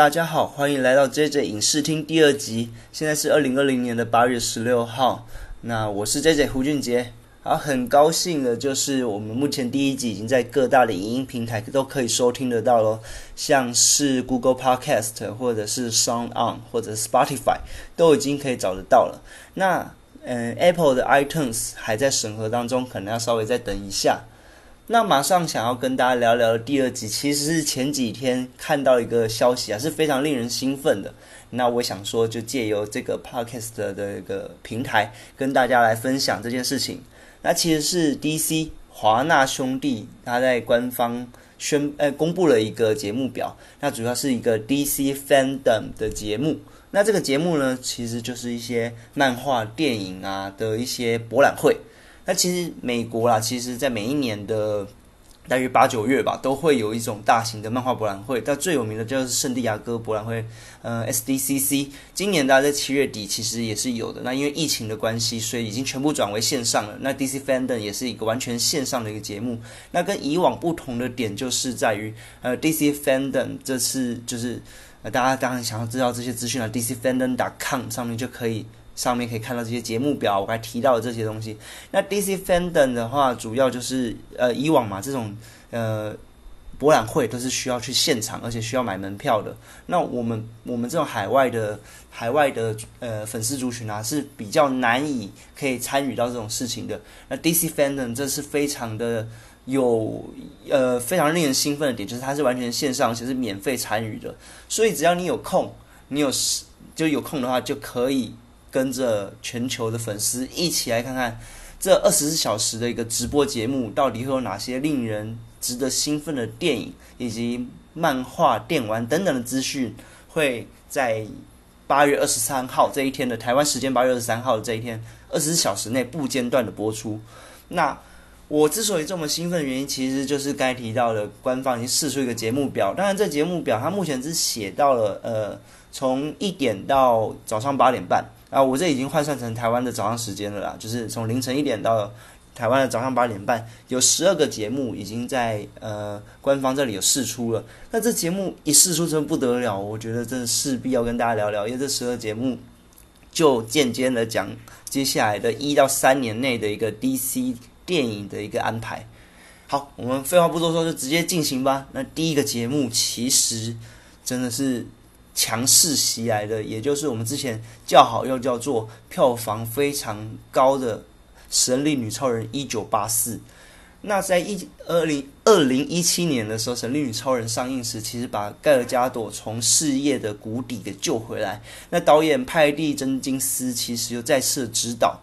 大家好，欢迎来到 JJ 影视厅第二集。现在是二零二零年的八月十六号。那我是 JJ 胡俊杰。好，很高兴的就是我们目前第一集已经在各大的影音平台都可以收听得到咯，像是 Google Podcast 或者是 Sound On 或者 Spotify 都已经可以找得到了。那嗯，Apple 的 iTunes 还在审核当中，可能要稍微再等一下。那马上想要跟大家聊聊第二集，其实是前几天看到一个消息啊，是非常令人兴奋的。那我想说，就借由这个 podcast 的一个平台，跟大家来分享这件事情。那其实是 DC 华纳兄弟他在官方宣呃公布了一个节目表，那主要是一个 DC Fandom 的节目。那这个节目呢，其实就是一些漫画、电影啊的一些博览会。那其实美国啦，其实，在每一年的大约八九月吧，都会有一种大型的漫画博览会。但最有名的就是圣地亚哥博览会，呃，SDCC。今年大家在七月底其实也是有的。那因为疫情的关系，所以已经全部转为线上了。那 DC Fandom 也是一个完全线上的一个节目。那跟以往不同的点就是在于，呃，DC Fandom 这次就是呃，大家当然想要知道这些资讯啊，DC Fandom.com 上面就可以。上面可以看到这些节目表，我刚才提到的这些东西。那 DC Fandom 的话，主要就是呃以往嘛，这种呃博览会都是需要去现场，而且需要买门票的。那我们我们这种海外的海外的呃粉丝族群啊，是比较难以可以参与到这种事情的。那 DC Fandom 这是非常的有呃非常令人兴奋的点，就是它是完全线上，而且是免费参与的。所以只要你有空，你有就有空的话，就可以。跟着全球的粉丝一起来看看这二十四小时的一个直播节目，到底会有哪些令人值得兴奋的电影以及漫画、电玩等等的资讯，会在八月二十三号这一天的台湾时间八月二十三号的这一天二十四小时内不间断的播出。那我之所以这么兴奋的原因，其实就是该提到的官方已经试出一个节目表。当然，这节目表它目前只写到了呃，从一点到早上八点半。啊，我这已经换算成台湾的早上时间了啦，就是从凌晨一点到台湾的早上八点半，有十二个节目已经在呃官方这里有试出了。那这节目一试出真不得了，我觉得真的势必要跟大家聊聊，因为这十二节目就间接的讲接下来的一到三年内的一个 DC 电影的一个安排。好，我们废话不多说，就直接进行吧。那第一个节目其实真的是。强势袭来的，也就是我们之前叫好又叫做票房非常高的《神力女超人》一九八四。那在一二零二零一七年的时候，《神力女超人》上映时，其实把盖尔加朵从事业的谷底给救回来。那导演派蒂真金斯其实又再次指导。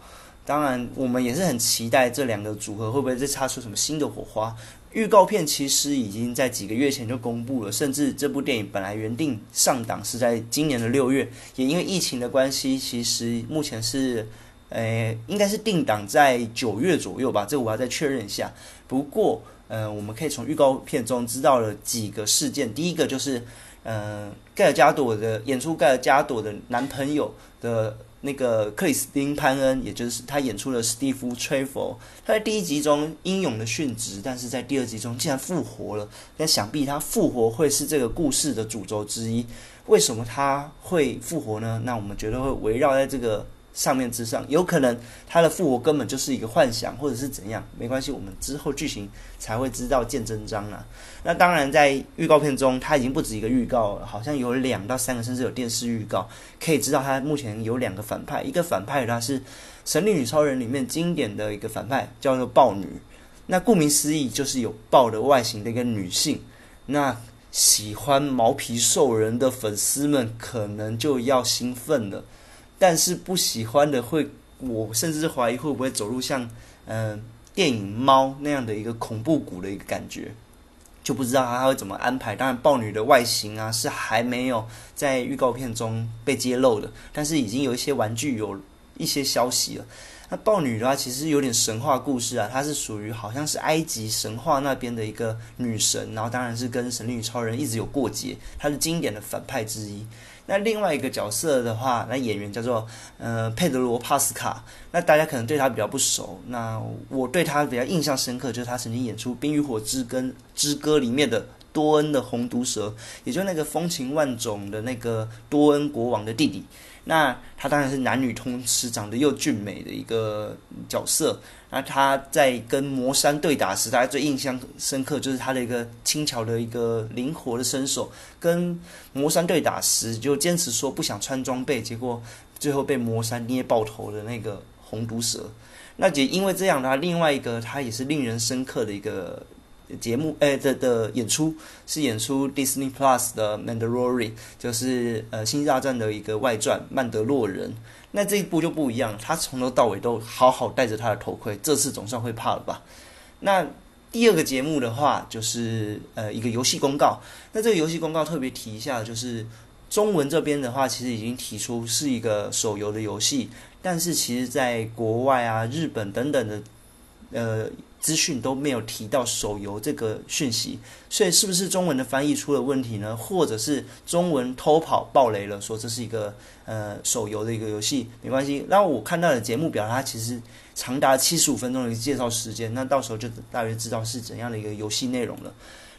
当然，我们也是很期待这两个组合会不会再擦出什么新的火花。预告片其实已经在几个月前就公布了，甚至这部电影本来原定上档是在今年的六月，也因为疫情的关系，其实目前是，呃，应该是定档在九月左右吧，这我要再确认一下。不过，呃，我们可以从预告片中知道了几个事件，第一个就是，呃，盖尔加朵的演出，盖尔加朵的男朋友的。那个克里斯汀潘恩，也就是他演出了史蒂夫崔佛，他在第一集中英勇的殉职，但是在第二集中竟然复活了。那想必他复活会是这个故事的主轴之一。为什么他会复活呢？那我们绝对会围绕在这个。上面之上，有可能他的复活根本就是一个幻想，或者是怎样？没关系，我们之后剧情才会知道见真章啊。那当然，在预告片中，他已经不止一个预告了，好像有两到三个，甚至有电视预告，可以知道他目前有两个反派。一个反派他是《神力女超人》里面经典的一个反派，叫做豹女。那顾名思义，就是有豹的外形的一个女性。那喜欢毛皮兽人的粉丝们可能就要兴奋了。但是不喜欢的会，我甚至怀疑会不会走入像嗯电影猫那样的一个恐怖谷的一个感觉，就不知道他会怎么安排。当然，豹女的外形啊是还没有在预告片中被揭露的，但是已经有一些玩具有一些消息了。那豹女的话其实有点神话故事啊，她是属于好像是埃及神话那边的一个女神，然后当然是跟神力女超人一直有过节，她是经典的反派之一。那另外一个角色的话，那演员叫做呃佩德罗帕斯卡。那大家可能对他比较不熟。那我对他比较印象深刻，就是他曾经演出《冰与火之根之歌》里面的多恩的红毒蛇，也就那个风情万种的那个多恩国王的弟弟。那他当然是男女通吃，长得又俊美的一个角色。那他在跟魔山对打时，大家最印象深刻就是他的一个轻巧的一个灵活的身手。跟魔山对打时，就坚持说不想穿装备，结果最后被魔山捏爆头的那个红毒蛇。那也因为这样呢，另外一个他也是令人深刻的一个。节目诶的的演出是演出 Disney Plus 的《Mandalorian》，就是呃《星际大战》的一个外传《曼德洛人》。那这一部就不一样，他从头到尾都好好戴着他的头盔，这次总算会怕了吧？那第二个节目的话，就是呃一个游戏公告。那这个游戏公告特别提一下，就是中文这边的话，其实已经提出是一个手游的游戏，但是其实在国外啊、日本等等的呃。资讯都没有提到手游这个讯息，所以是不是中文的翻译出了问题呢？或者是中文偷跑爆雷了，说这是一个呃手游的一个游戏？没关系，那我看到的节目表，它其实长达七十五分钟的一个介绍时间，那到时候就大约知道是怎样的一个游戏内容了。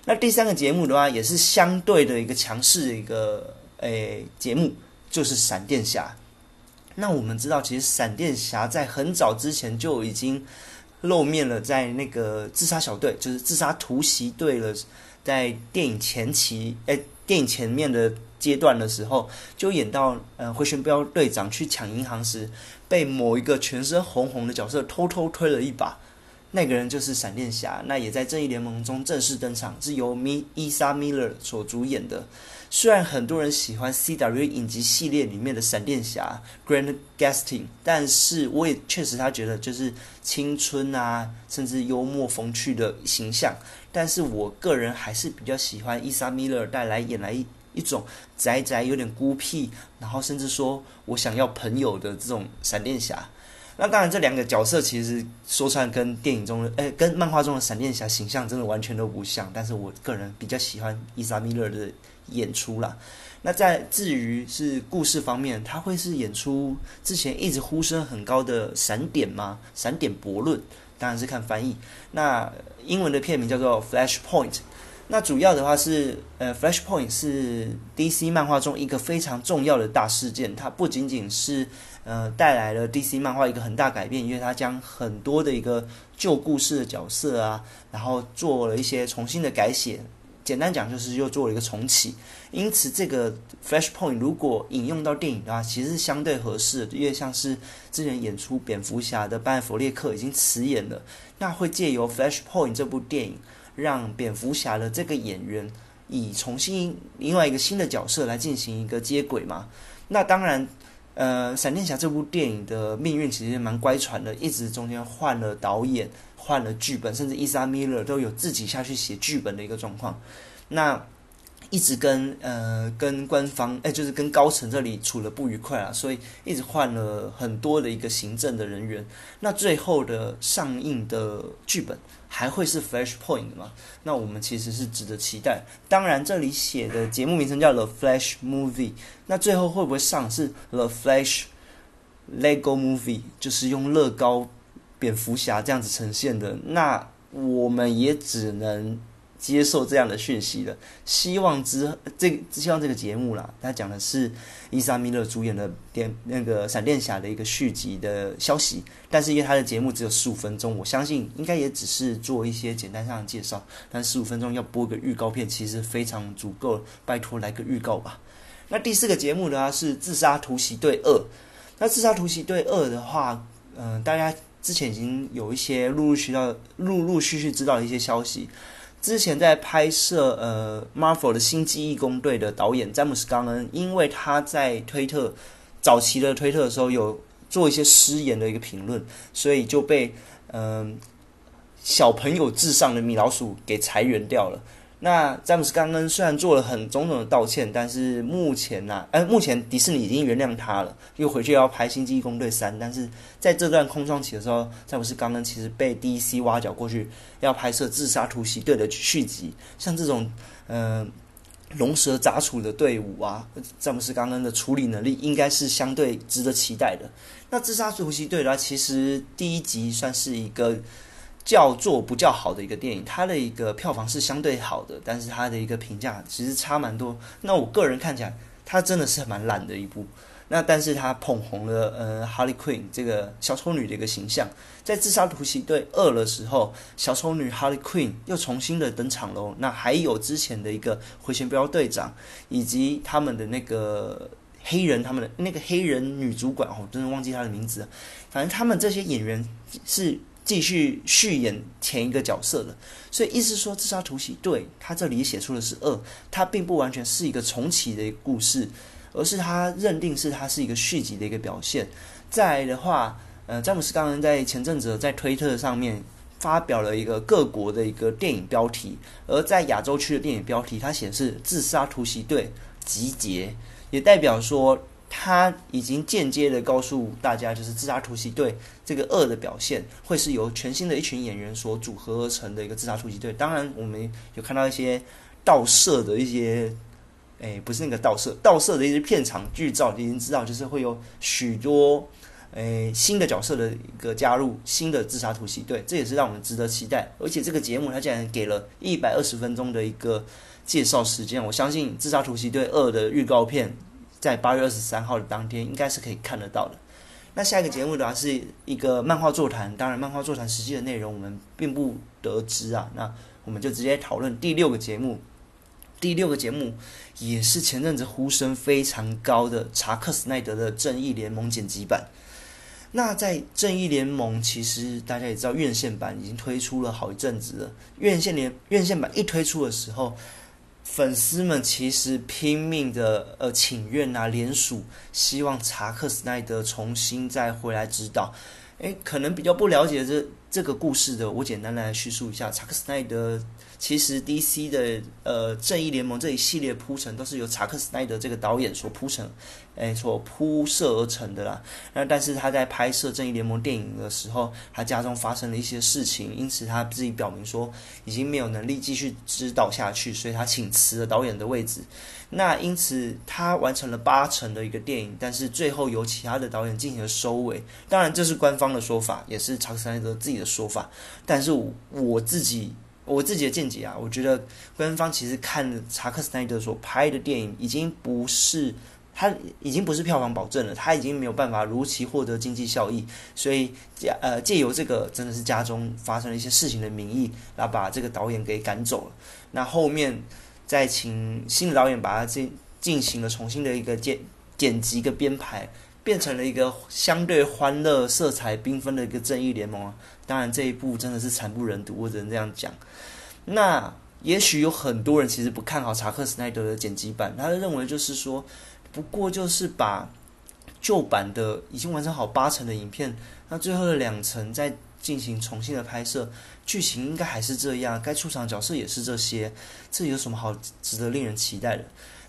那第三个节目的话，也是相对的一个强势的一个诶节目，就是闪电侠。那我们知道，其实闪电侠在很早之前就已经。露面了，在那个自杀小队，就是自杀突袭队了，在电影前期，哎，电影前面的阶段的时候，就演到呃回旋镖队长去抢银行时，被某一个全身红红的角色偷偷推了一把，那个人就是闪电侠，那也在正义联盟中正式登场，是由米伊莎米勒所主演的。虽然很多人喜欢 CW 影集系列里面的闪电侠 Grant Gustin，但是我也确实他觉得就是青春啊，甚至幽默风趣的形象。但是我个人还是比较喜欢伊莎米勒带来演来一种宅宅有点孤僻，然后甚至说我想要朋友的这种闪电侠。那当然，这两个角色其实说出来跟电影中的，哎，跟漫画中的闪电侠形象真的完全都不像。但是我个人比较喜欢伊莎米勒的。演出啦。那在至于是故事方面，他会是演出之前一直呼声很高的《闪点》吗？《闪点博论》当然是看翻译。那英文的片名叫做《Flash Point》。那主要的话是，呃，《Flash Point》是 DC 漫画中一个非常重要的大事件。它不仅仅是呃带来了 DC 漫画一个很大改变，因为它将很多的一个旧故事的角色啊，然后做了一些重新的改写。简单讲就是又做了一个重启，因此这个 Flashpoint 如果引用到电影的话，其实是相对合适的，因为像是之前演出蝙蝠侠的班艾弗列克已经辞演了，那会借由 Flashpoint 这部电影，让蝙蝠侠的这个演员以重新另外一个新的角色来进行一个接轨嘛？那当然，呃，闪电侠这部电影的命运其实蛮乖舛的，一直中间换了导演。换了剧本，甚至伊莎米勒都有自己下去写剧本的一个状况。那一直跟呃跟官方哎，就是跟高层这里处的不愉快啊，所以一直换了很多的一个行政的人员。那最后的上映的剧本还会是 Flash Point 吗？那我们其实是值得期待。当然，这里写的节目名称叫 The Flash Movie，那最后会不会上是 The Flash Lego Movie，就是用乐高。蝙蝠侠这样子呈现的，那我们也只能接受这样的讯息了。希望之这希望这个节目啦，他讲的是伊莎米勒主演的电那个闪电侠的一个续集的消息。但是因为他的节目只有十五分钟，我相信应该也只是做一些简单上的介绍。但十五分钟要播个预告片，其实非常足够。拜托来个预告吧。那第四个节目呢是《自杀突袭队二》。那《自杀突袭队二》的话，嗯，大家。之前已经有一些陆陆续到陆陆续续知道的一些消息。之前在拍摄呃 Marvel 的新记忆工队的导演詹姆斯·冈恩，因为他在推特早期的推特的时候有做一些失言的一个评论，所以就被嗯小朋友至上的米老鼠给裁员掉了。那詹姆斯·冈恩虽然做了很种种的道歉，但是目前呢，呃，目前迪士尼已经原谅他了，又回去要拍《星际异攻队三》。但是在这段空窗期的时候，詹姆斯·冈恩其实被 DC 挖角过去，要拍摄《自杀突袭队》的续集。像这种，嗯，龙蛇杂处的队伍啊，詹姆斯·冈恩的处理能力应该是相对值得期待的。那《自杀突袭队》的话，其实第一集算是一个。叫做不叫好的一个电影，它的一个票房是相对好的，但是它的一个评价其实差蛮多。那我个人看起来，它真的是蛮烂的一部。那但是它捧红了呃，Harley Quinn 这个小丑女的一个形象，在《自杀突袭队二》的时候，小丑女 Harley Quinn 又重新的登场喽。那还有之前的一个回旋镖队长，以及他们的那个黑人，他们的那个黑人女主管哦，真的忘记她的名字。反正他们这些演员是继续续演前一个角色的，所以意思说，《自杀突袭队》他这里写出的是二，它并不完全是一个重启的故事。而是他认定是它是一个续集的一个表现。再的话，呃，詹姆斯刚刚在前阵子在推特上面发表了一个各国的一个电影标题，而在亚洲区的电影标题，它显示“自杀突袭队集结”，也代表说他已经间接的告诉大家，就是“自杀突袭队”这个二的表现会是由全新的一群演员所组合而成的一个“自杀突袭队”。当然，我们有看到一些盗摄的一些。哎，不是那个盗摄，盗摄的一些片场剧照已经知道，就是会有许多诶新的角色的一个加入，新的自杀突袭队，这也是让我们值得期待。而且这个节目它竟然给了一百二十分钟的一个介绍时间，我相信《自杀突袭队二》的预告片在八月二十三号的当天应该是可以看得到的。那下一个节目的话是一个漫画座谈，当然漫画座谈实际的内容我们并不得知啊，那我们就直接讨论第六个节目。第六个节目也是前阵子呼声非常高的查克·斯奈德的《正义联盟》剪辑版。那在《正义联盟》，其实大家也知道，院线版已经推出了好一阵子了。院线联院线版一推出的时候，粉丝们其实拼命的呃请愿啊，联署，希望查克·斯奈德重新再回来指导。诶，可能比较不了解这这个故事的，我简单来叙述一下查克·斯奈德。其实 DC 的呃正义联盟这一系列铺陈都是由查克·斯奈德这个导演所铺成，哎，所铺设而成的啦。那但是他在拍摄正义联盟电影的时候，他家中发生了一些事情，因此他自己表明说已经没有能力继续指导下去，所以他请辞了导演的位置。那因此他完成了八成的一个电影，但是最后由其他的导演进行了收尾。当然这是官方的说法，也是查克·斯奈德自己的说法。但是我自己。我自己的见解啊，我觉得官方其实看查克·斯奈德所拍的电影，已经不是他已经不是票房保证了，他已经没有办法如期获得经济效益，所以借呃借由这个真的是家中发生了一些事情的名义，然后把这个导演给赶走了。那后面再请新的导演把它进进行了重新的一个剪剪辑跟编排。变成了一个相对欢乐、色彩缤纷的一个正义联盟！当然，这一部真的是惨不忍睹，我只能这样讲。那也许有很多人其实不看好查克·斯奈德的剪辑版，他认为就是说，不过就是把旧版的已经完成好八成的影片，那最后的两层再进行重新的拍摄，剧情应该还是这样，该出场角色也是这些，这有什么好值得令人期待的？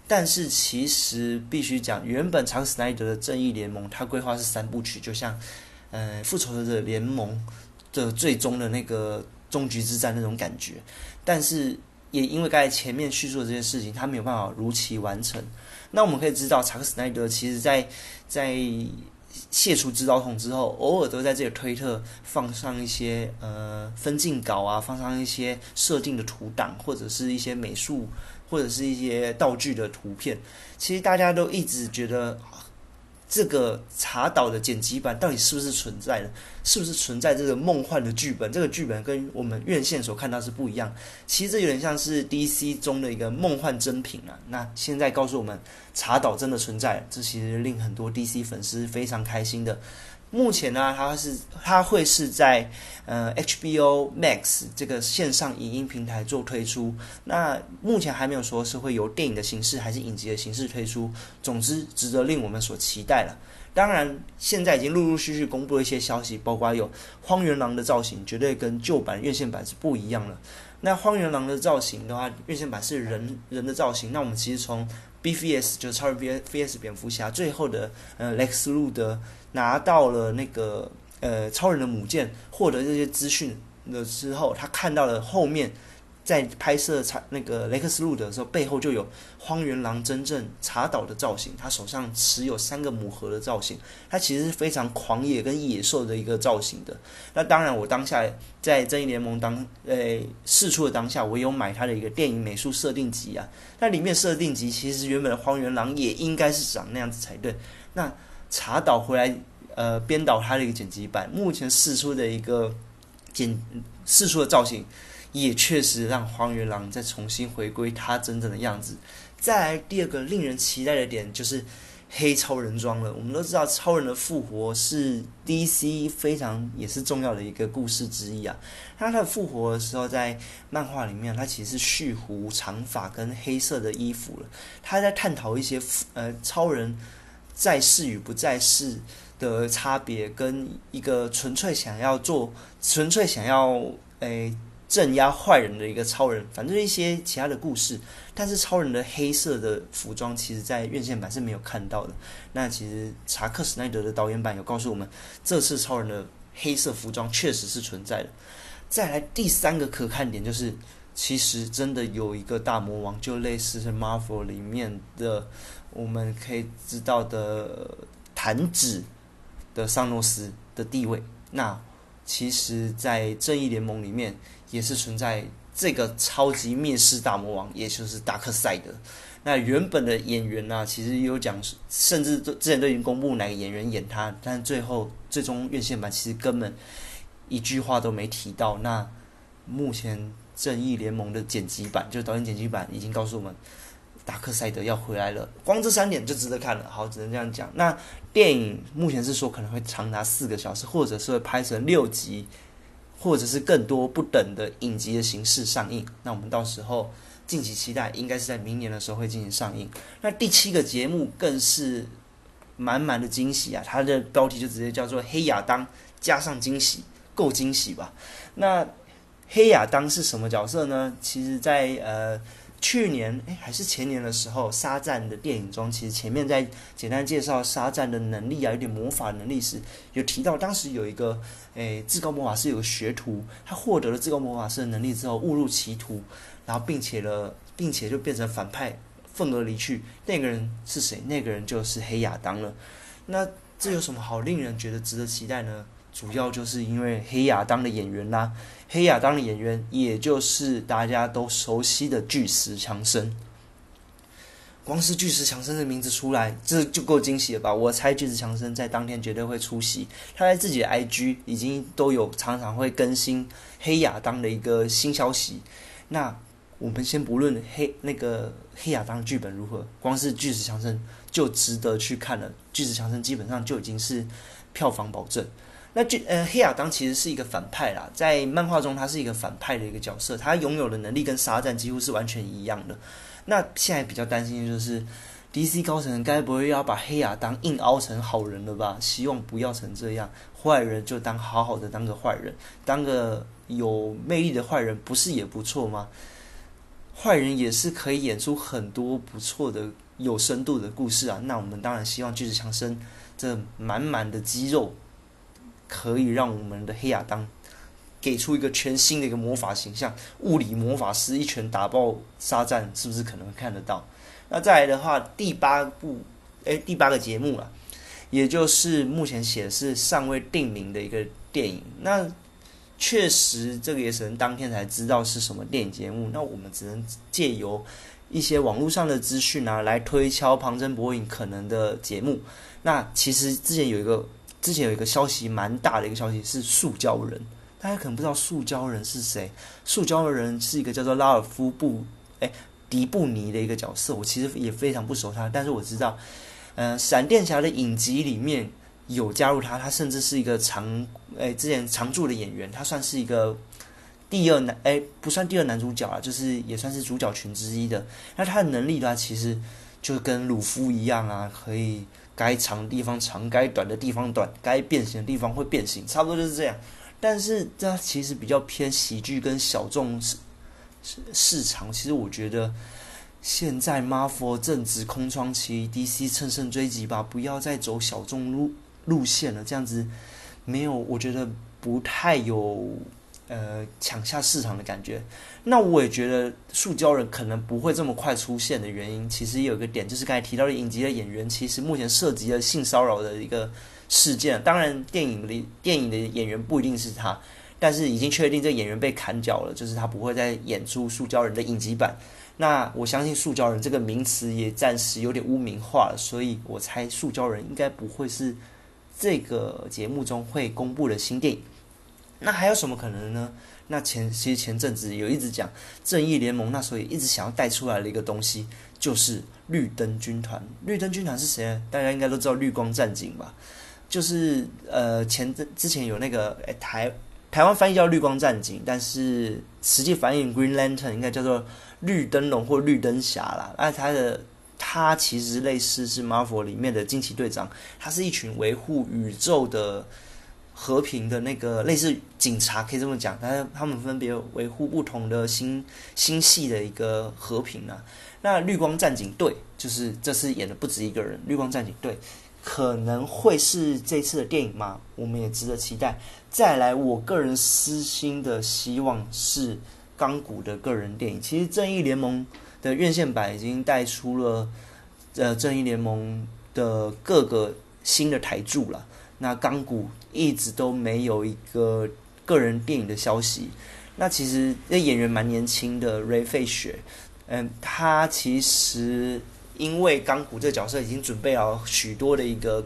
但是其实必须讲，原本查克·斯奈德的《正义联盟》他规划是三部曲，就像，呃，《复仇者联盟》的最终的那个终局之战那种感觉。但是也因为刚才前面叙述的这些事情，他没有办法如期完成。那我们可以知道，查克·斯奈德其实在在卸除指导筒之后，偶尔都在这里推特放上一些呃分镜稿啊，放上一些设定的图档，或者是一些美术。或者是一些道具的图片，其实大家都一直觉得这个查岛的剪辑版到底是不是存在的？是不是存在这个梦幻的剧本？这个剧本跟我们院线所看到是不一样。其实这有点像是 DC 中的一个梦幻真品啊。那现在告诉我们查岛真的存在，这其实令很多 DC 粉丝非常开心的。目前呢，它是它会是在呃 HBO Max 这个线上影音平台做推出。那目前还没有说是会由电影的形式还是影集的形式推出。总之，值得令我们所期待了。当然，现在已经陆陆续续公布了一些消息，包括有荒原狼的造型，绝对跟旧版院线版是不一样了。那荒原狼的造型的话，院线版是人人的造型。那我们其实从 BVS 就是超人 V VS 蝙蝠侠最后的呃 Lex 路的。拿到了那个呃超人的母舰，获得这些资讯了之后，他看到了后面在拍摄查那个雷克斯路德的时候，背后就有荒原狼真正查岛的造型，他手上持有三个母盒的造型，他其实是非常狂野跟野兽的一个造型的。那当然，我当下在正义联盟当呃试出的当下，我有买他的一个电影美术设定集啊，那里面设定集其实原本的荒原狼也应该是长那样子才对。那查导回来呃编导他的一个剪辑版，目前试出的一个剪试出的造型。也确实让荒原狼再重新回归他真正的样子。再来第二个令人期待的点就是黑超人装了。我们都知道超人的复活是 DC 非常也是重要的一个故事之一啊。那他的复活的时候，在漫画里面，他其实是蓄胡、长发跟黑色的衣服了。他在探讨一些呃超人在世与不在世的差别，跟一个纯粹想要做、纯粹想要诶。镇压坏人的一个超人，反正一些其他的故事，但是超人的黑色的服装，其实在院线版是没有看到的。那其实查克·史奈德的导演版有告诉我们，这次超人的黑色服装确实是存在的。再来第三个可看点就是，其实真的有一个大魔王，就类似是 Marvel 里面的，我们可以知道的弹指的桑诺斯的地位。那其实，在正义联盟里面。也是存在这个超级灭世大魔王，也就是达克赛德。那原本的演员呢，其实有讲，甚至之前都已经公布哪个演员演他，但最后最终院线版其实根本一句话都没提到。那目前正义联盟的剪辑版，就导演剪辑版已经告诉我们，达克赛德要回来了。光这三点就值得看了。好，只能这样讲。那电影目前是说可能会长达四个小时，或者是会拍成六集。或者是更多不等的影集的形式上映，那我们到时候敬请期待，应该是在明年的时候会进行上映。那第七个节目更是满满的惊喜啊！它的标题就直接叫做《黑亚当加上惊喜》，够惊喜吧？那黑亚当是什么角色呢？其实，在呃。去年哎，还是前年的时候，沙赞的电影中，其实前面在简单介绍沙赞的能力啊，有点魔法能力时，有提到当时有一个诶至高魔法师有个学徒，他获得了至高魔法师的能力之后误入歧途，然后并且了，并且就变成反派，愤而离去。那个人是谁？那个人就是黑亚当了。那这有什么好令人觉得值得期待呢？主要就是因为黑亚当的演员啦。黑亚当的演员，也就是大家都熟悉的巨石强森。光是巨石强森的名字出来，这就够惊喜了吧？我猜巨石强森在当天绝对会出席。他在自己的 IG 已经都有常常会更新黑亚当的一个新消息。那我们先不论黑那个黑亚当剧本如何，光是巨石强森就值得去看了。巨石强森基本上就已经是票房保证。那就呃，黑亚当其实是一个反派啦，在漫画中他是一个反派的一个角色，他拥有的能力跟沙赞几乎是完全一样的。那现在比较担心的就是，DC 高层该不会要把黑亚当硬凹成好人了吧？希望不要成这样，坏人就当好好的当个坏人，当个有魅力的坏人，不是也不错吗？坏人也是可以演出很多不错的、有深度的故事啊。那我们当然希望巨石强森这满满的肌肉。可以让我们的黑亚当给出一个全新的一个魔法形象，物理魔法师一拳打爆沙赞，是不是可能看得到？那再来的话，第八部，哎，第八个节目了，也就是目前写的是尚未定名的一个电影。那确实，这个也只能当天才知道是什么电影节目。那我们只能借由一些网络上的资讯啊，来推敲旁征博引可能的节目。那其实之前有一个。之前有一个消息蛮大的一个消息是塑胶人，大家可能不知道塑胶人是谁。塑胶人是一个叫做拉尔夫布哎迪布尼的一个角色，我其实也非常不熟他，但是我知道，嗯，闪电侠的影集里面有加入他，他甚至是一个常哎之前常驻的演员，他算是一个第二男哎不算第二男主角啊，就是也算是主角群之一的。那他的能力呢，其实就跟鲁夫一样啊，可以。该长的地方长，该短的地方短，该变形的地方会变形，差不多就是这样。但是这其实比较偏喜剧跟小众市市场。其实我觉得现在 Marvel 正值空窗期，DC 乘胜追击吧，不要再走小众路路线了。这样子没有，我觉得不太有呃抢下市场的感觉。那我也觉得塑胶人可能不会这么快出现的原因，其实有一个点，就是刚才提到的影集的演员，其实目前涉及了性骚扰的一个事件。当然，电影里电影的演员不一定是他，但是已经确定这个演员被砍脚了，就是他不会再演出塑胶人的影集版。那我相信“塑胶人”这个名词也暂时有点污名化了，所以我猜“塑胶人”应该不会是这个节目中会公布的新电影。那还有什么可能呢？那前其实前阵子有一直讲正义联盟，那时候也一直想要带出来的一个东西，就是绿灯军团。绿灯军团是谁？大家应该都知道绿光战警吧？就是呃前阵之前有那个台台湾翻译叫绿光战警，但是实际翻译 Green Lantern 应该叫做。绿灯笼或绿灯侠啦，那他的他其实类似是 Marvel 里面的惊奇队长，他是一群维护宇宙的和平的那个类似警察，可以这么讲。但是他们分别维护不同的星星系的一个和平啊。那绿光战警队就是这次演的不止一个人，绿光战警队可能会是这次的电影吗？我们也值得期待。再来，我个人私心的希望是。钢骨的个人电影，其实《正义联盟》的院线版已经带出了，呃，《正义联盟》的各个新的台柱了。那钢骨一直都没有一个个人电影的消息。那其实那演员蛮年轻的，瑞费雪，嗯，他其实因为钢骨这个角色已经准备了许多的一个。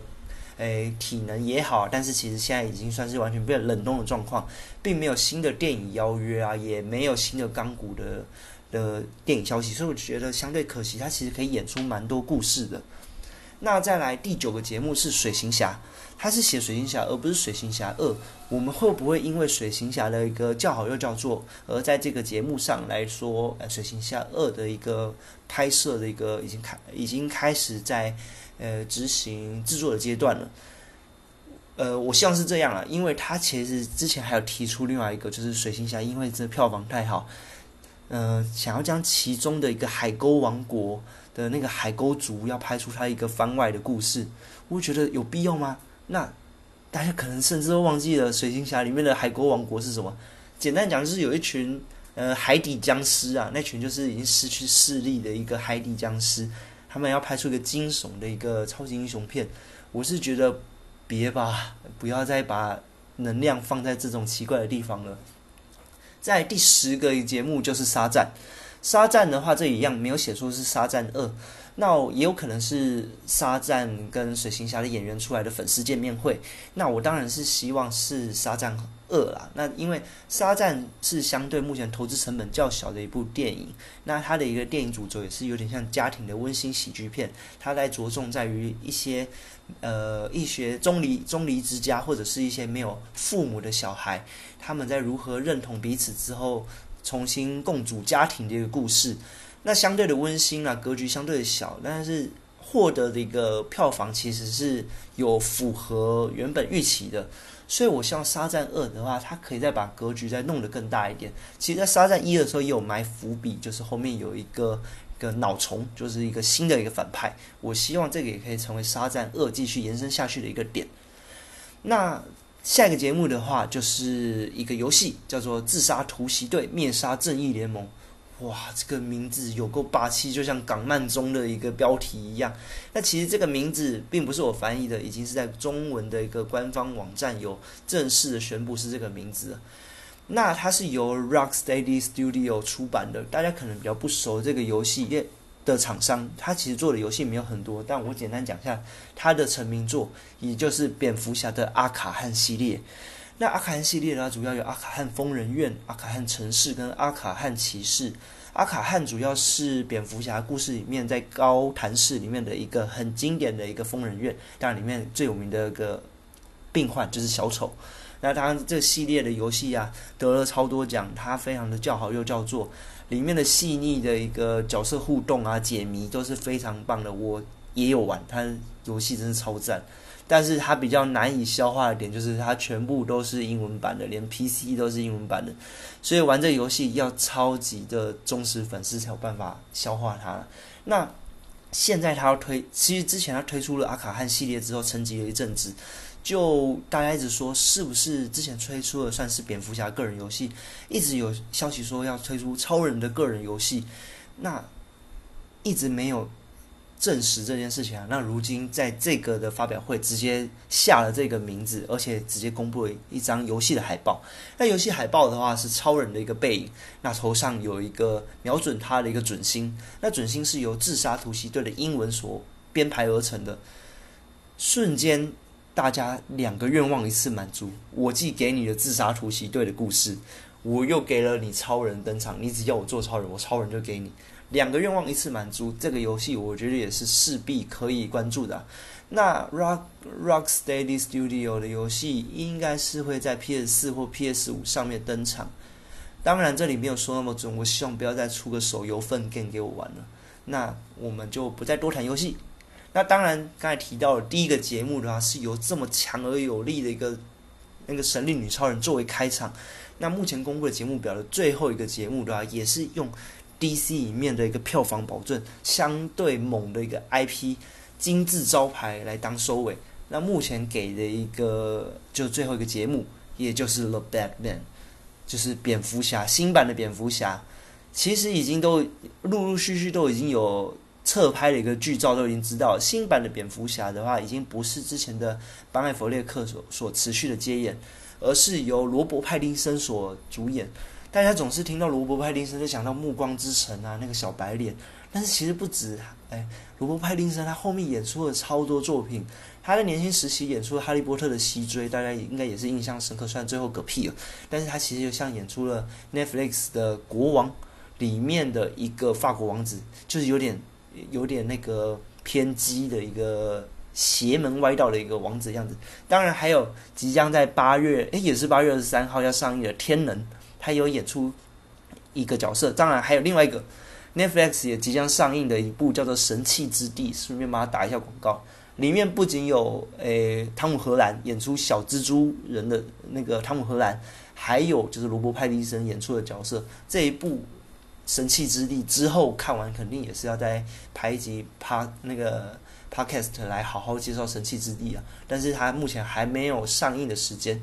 诶，体能也好，但是其实现在已经算是完全被冷冻的状况，并没有新的电影邀约啊，也没有新的钢骨的的电影消息，所以我觉得相对可惜，他其实可以演出蛮多故事的。那再来第九个节目是水行侠，他是写水行侠而不是水行侠二，我们会不会因为水行侠的一个叫好又叫座，而在这个节目上来说，呃，水行侠二的一个拍摄的一个已经开已经开始在。呃，执行制作的阶段了。呃，我希望是这样啊，因为他其实之前还有提出另外一个，就是《水行侠》，因为这票房太好，呃，想要将其中的一个海沟王国的那个海沟族要拍出他一个番外的故事，我觉得有必要吗？那大家可能甚至都忘记了《水行侠》里面的海国王国是什么。简单讲，就是有一群呃海底僵尸啊，那群就是已经失去视力的一个海底僵尸。他们要拍出一个惊悚的一个超级英雄片，我是觉得别吧，不要再把能量放在这种奇怪的地方了。在第十个节目就是沙战，沙战的话这一样没有写出是沙战二，那也有可能是沙赞跟水行侠的演员出来的粉丝见面会，那我当然是希望是沙赞。二啦，那因为《沙赞》是相对目前投资成本较小的一部电影，那它的一个电影主轴也是有点像家庭的温馨喜剧片，它在着重在于一些呃一些中离中离之家或者是一些没有父母的小孩，他们在如何认同彼此之后重新共组家庭的一个故事。那相对的温馨啊，格局相对的小，但是获得的一个票房其实是有符合原本预期的。所以，我希望《沙赞二》的话，它可以再把格局再弄得更大一点。其实，在《沙赞一》的时候也有埋伏笔，就是后面有一个一个脑虫，就是一个新的一个反派。我希望这个也可以成为《沙赞二》继续延伸下去的一个点。那下一个节目的话，就是一个游戏，叫做《自杀突袭队：灭杀正义联盟》。哇，这个名字有够霸气，就像港漫中的一个标题一样。那其实这个名字并不是我翻译的，已经是在中文的一个官方网站有正式的宣布是这个名字。那它是由 Rocksteady Studio 出版的，大家可能比较不熟这个游戏业的厂商，他其实做的游戏没有很多，但我简单讲一下他的成名作，也就是蝙蝠侠的阿卡汉系列。那阿卡汉系列呢，主要有阿卡汉疯人院、阿卡汉城市跟阿卡汉骑士。阿卡汉主要是蝙蝠侠故事里面在高谭市里面的一个很经典的一个疯人院，当然里面最有名的一个病患就是小丑。那当然这系列的游戏啊，得了超多奖，它非常的叫好又叫座，里面的细腻的一个角色互动啊、解谜都是非常棒的。我也有玩，它游戏真是超赞。但是它比较难以消化的点就是它全部都是英文版的，连 PC 都是英文版的，所以玩这个游戏要超级的忠实粉丝才有办法消化它。那现在它要推，其实之前它推出了阿卡汉系列之后，沉寂了一阵子，就大家一直说是不是之前推出的算是蝙蝠侠个人游戏，一直有消息说要推出超人的个人游戏，那一直没有。证实这件事情啊，那如今在这个的发表会直接下了这个名字，而且直接公布了一张游戏的海报。那游戏海报的话是超人的一个背影，那头上有一个瞄准他的一个准星，那准星是由自杀突袭队的英文所编排而成的。瞬间，大家两个愿望一次满足，我既给你的自杀突袭队的故事，我又给了你超人登场。你只要我做超人，我超人就给你。两个愿望一次满足，这个游戏我觉得也是势必可以关注的。那 Rock Rocksteady Studio 的游戏应该是会在 PS 四或 PS 五上面登场。当然这里没有说那么准，我希望不要再出个手游份给给我玩了。那我们就不再多谈游戏。那当然刚才提到的第一个节目的话，是由这么强而有力的一个那个神力女超人作为开场。那目前公布的节目表的最后一个节目的话，也是用。DC 里面的一个票房保证相对猛的一个 IP 金字招牌来当收尾。那目前给的一个就最后一个节目，也就是 The Batman，就是蝙蝠侠新版的蝙蝠侠，其实已经都陆陆续续都已经有侧拍的一个剧照，都已经知道新版的蝙蝠侠的话，已经不是之前的班艾弗列克所所持续的接演，而是由罗伯派丁森所主演。大家总是听到罗伯·派丁森就想到《暮光之城》啊，那个小白脸。但是其实不止，哎，罗伯·派丁森他后面演出了超多作品。他在年轻时期演出了《哈利波特》的西追，大家应该也是印象深刻。虽然最后嗝屁了，但是他其实就像演出了 Netflix 的《国王》里面的一个法国王子，就是有点有点那个偏激的一个邪门歪道的一个王子样子。当然还有即将在八月，哎，也是八月二十三号要上映的《天能》。他有演出一个角色，当然还有另外一个 Netflix 也即将上映的一部叫做《神器之地》，顺便帮他打一下广告。里面不仅有诶汤姆·荷兰演出小蜘蛛人的那个汤姆·荷兰，还有就是罗伯·派蒂森演出的角色。这一部《神器之地》之后看完，肯定也是要再拍一集趴那个 Podcast 来好好介绍《神器之地》啊。但是它目前还没有上映的时间。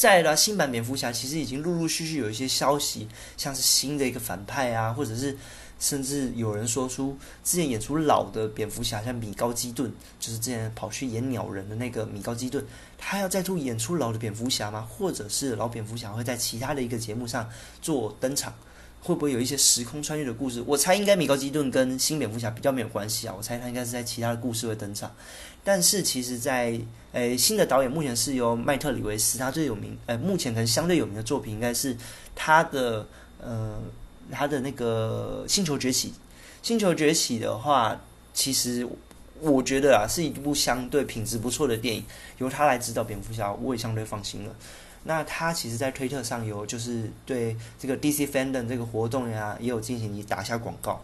再来，新版蝙蝠侠其实已经陆陆续续有一些消息，像是新的一个反派啊，或者是甚至有人说出之前演出老的蝙蝠侠，像米高基顿，就是之前跑去演鸟人的那个米高基顿，他要再度演出老的蝙蝠侠吗？或者是老蝙蝠侠会在其他的一个节目上做登场？会不会有一些时空穿越的故事？我猜应该米高基顿跟新蝙蝠侠比较没有关系啊，我猜他应该是在其他的故事会登场。但是其实，在诶新的导演目前是由麦特里维斯，他最有名，诶目前可能相对有名的作品应该是他的呃他的那个《星球崛起》。《星球崛起》的话，其实我觉得啊是一部相对品质不错的电影，由他来指导蝙蝠侠，我也相对放心了。那他其实，在推特上有就是对这个 DC Fandom 这个活动呀，也有进行打下广告。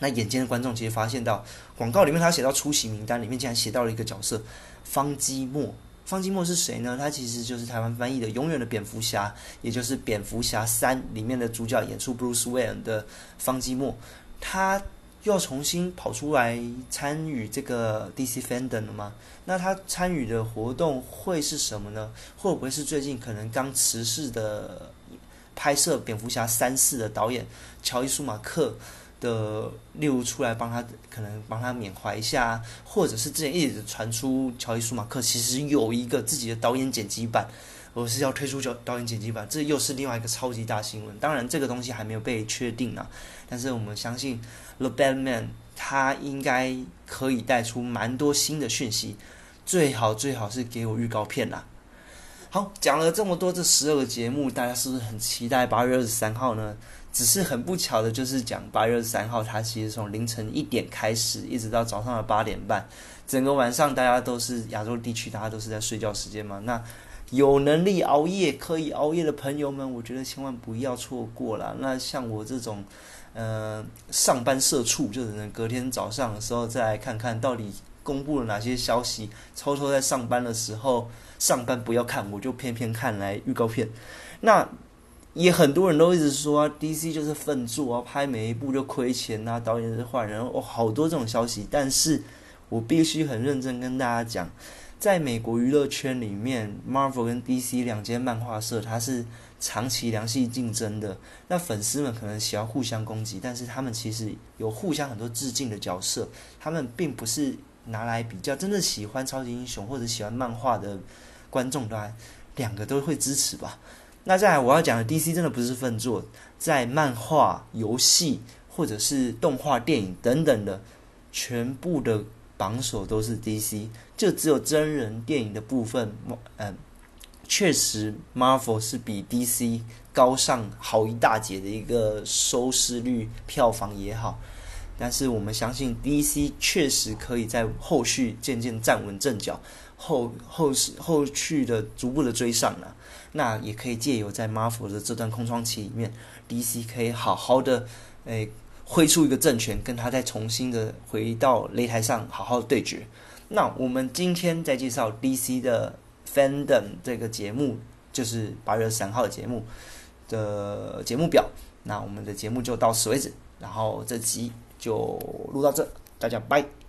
那眼尖的观众其实发现到广告里面，他写到出席名单里面竟然写到了一个角色方基莫。方基莫是谁呢？他其实就是台湾翻译的《永远的蝙蝠侠》，也就是《蝙蝠侠三》里面的主角演出 Bruce Wayne 的方基莫。他又要重新跑出来参与这个 DC Fandom 了吗？那他参与的活动会是什么呢？会不会是最近可能刚辞世的拍摄《蝙蝠侠三四》的导演乔伊舒马克的，例如出来帮他，可能帮他缅怀一下，或者是之前一直传出乔伊舒马克其实有一个自己的导演剪辑版，我是要推出导导演剪辑版，这又是另外一个超级大新闻。当然，这个东西还没有被确定啊，但是我们相信。The Batman，他应该可以带出蛮多新的讯息，最好最好是给我预告片啦。好，讲了这么多这十二个节目，大家是不是很期待八月二十三号呢？只是很不巧的，就是讲八月二十三号，它其实从凌晨一点开始，一直到早上的八点半，整个晚上大家都是亚洲地区，大家都是在睡觉时间嘛。那有能力熬夜可以熬夜的朋友们，我觉得千万不要错过了。那像我这种。呃，上班社畜就只能隔天早上的时候再来看看到底公布了哪些消息。偷偷在上班的时候上班不要看，我就偏偏看来预告片。那也很多人都一直说啊 DC 就是粪作啊，拍每一部就亏钱啊，导演是坏人哦，好多这种消息。但是我必须很认真跟大家讲，在美国娱乐圈里面，Marvel 跟 DC 两间漫画社，它是长期良性竞争的。那粉丝们可能喜欢互相攻击，但是他们其实有互相很多致敬的角色，他们并不是拿来比较。真的喜欢超级英雄或者喜欢漫画的观众，当然两个都会支持吧。那再来我要讲的 DC 真的不是粪作，在漫画、游戏或者是动画、电影等等的，全部的榜首都是 DC，就只有真人电影的部分，嗯，确实 Marvel 是比 DC 高上好一大截的一个收视率、票房也好，但是我们相信 DC 确实可以在后续渐渐站稳阵脚，后后后续的逐步的追上了。那也可以借由在 Marvel 的这段空窗期里面，DC 可以好好的诶挥出一个政权，跟他再重新的回到擂台上好好对决。那我们今天在介绍 DC 的 Fandom 这个节目，就是八月三号的节目的节目表。那我们的节目就到此为止，然后这集就录到这，大家拜。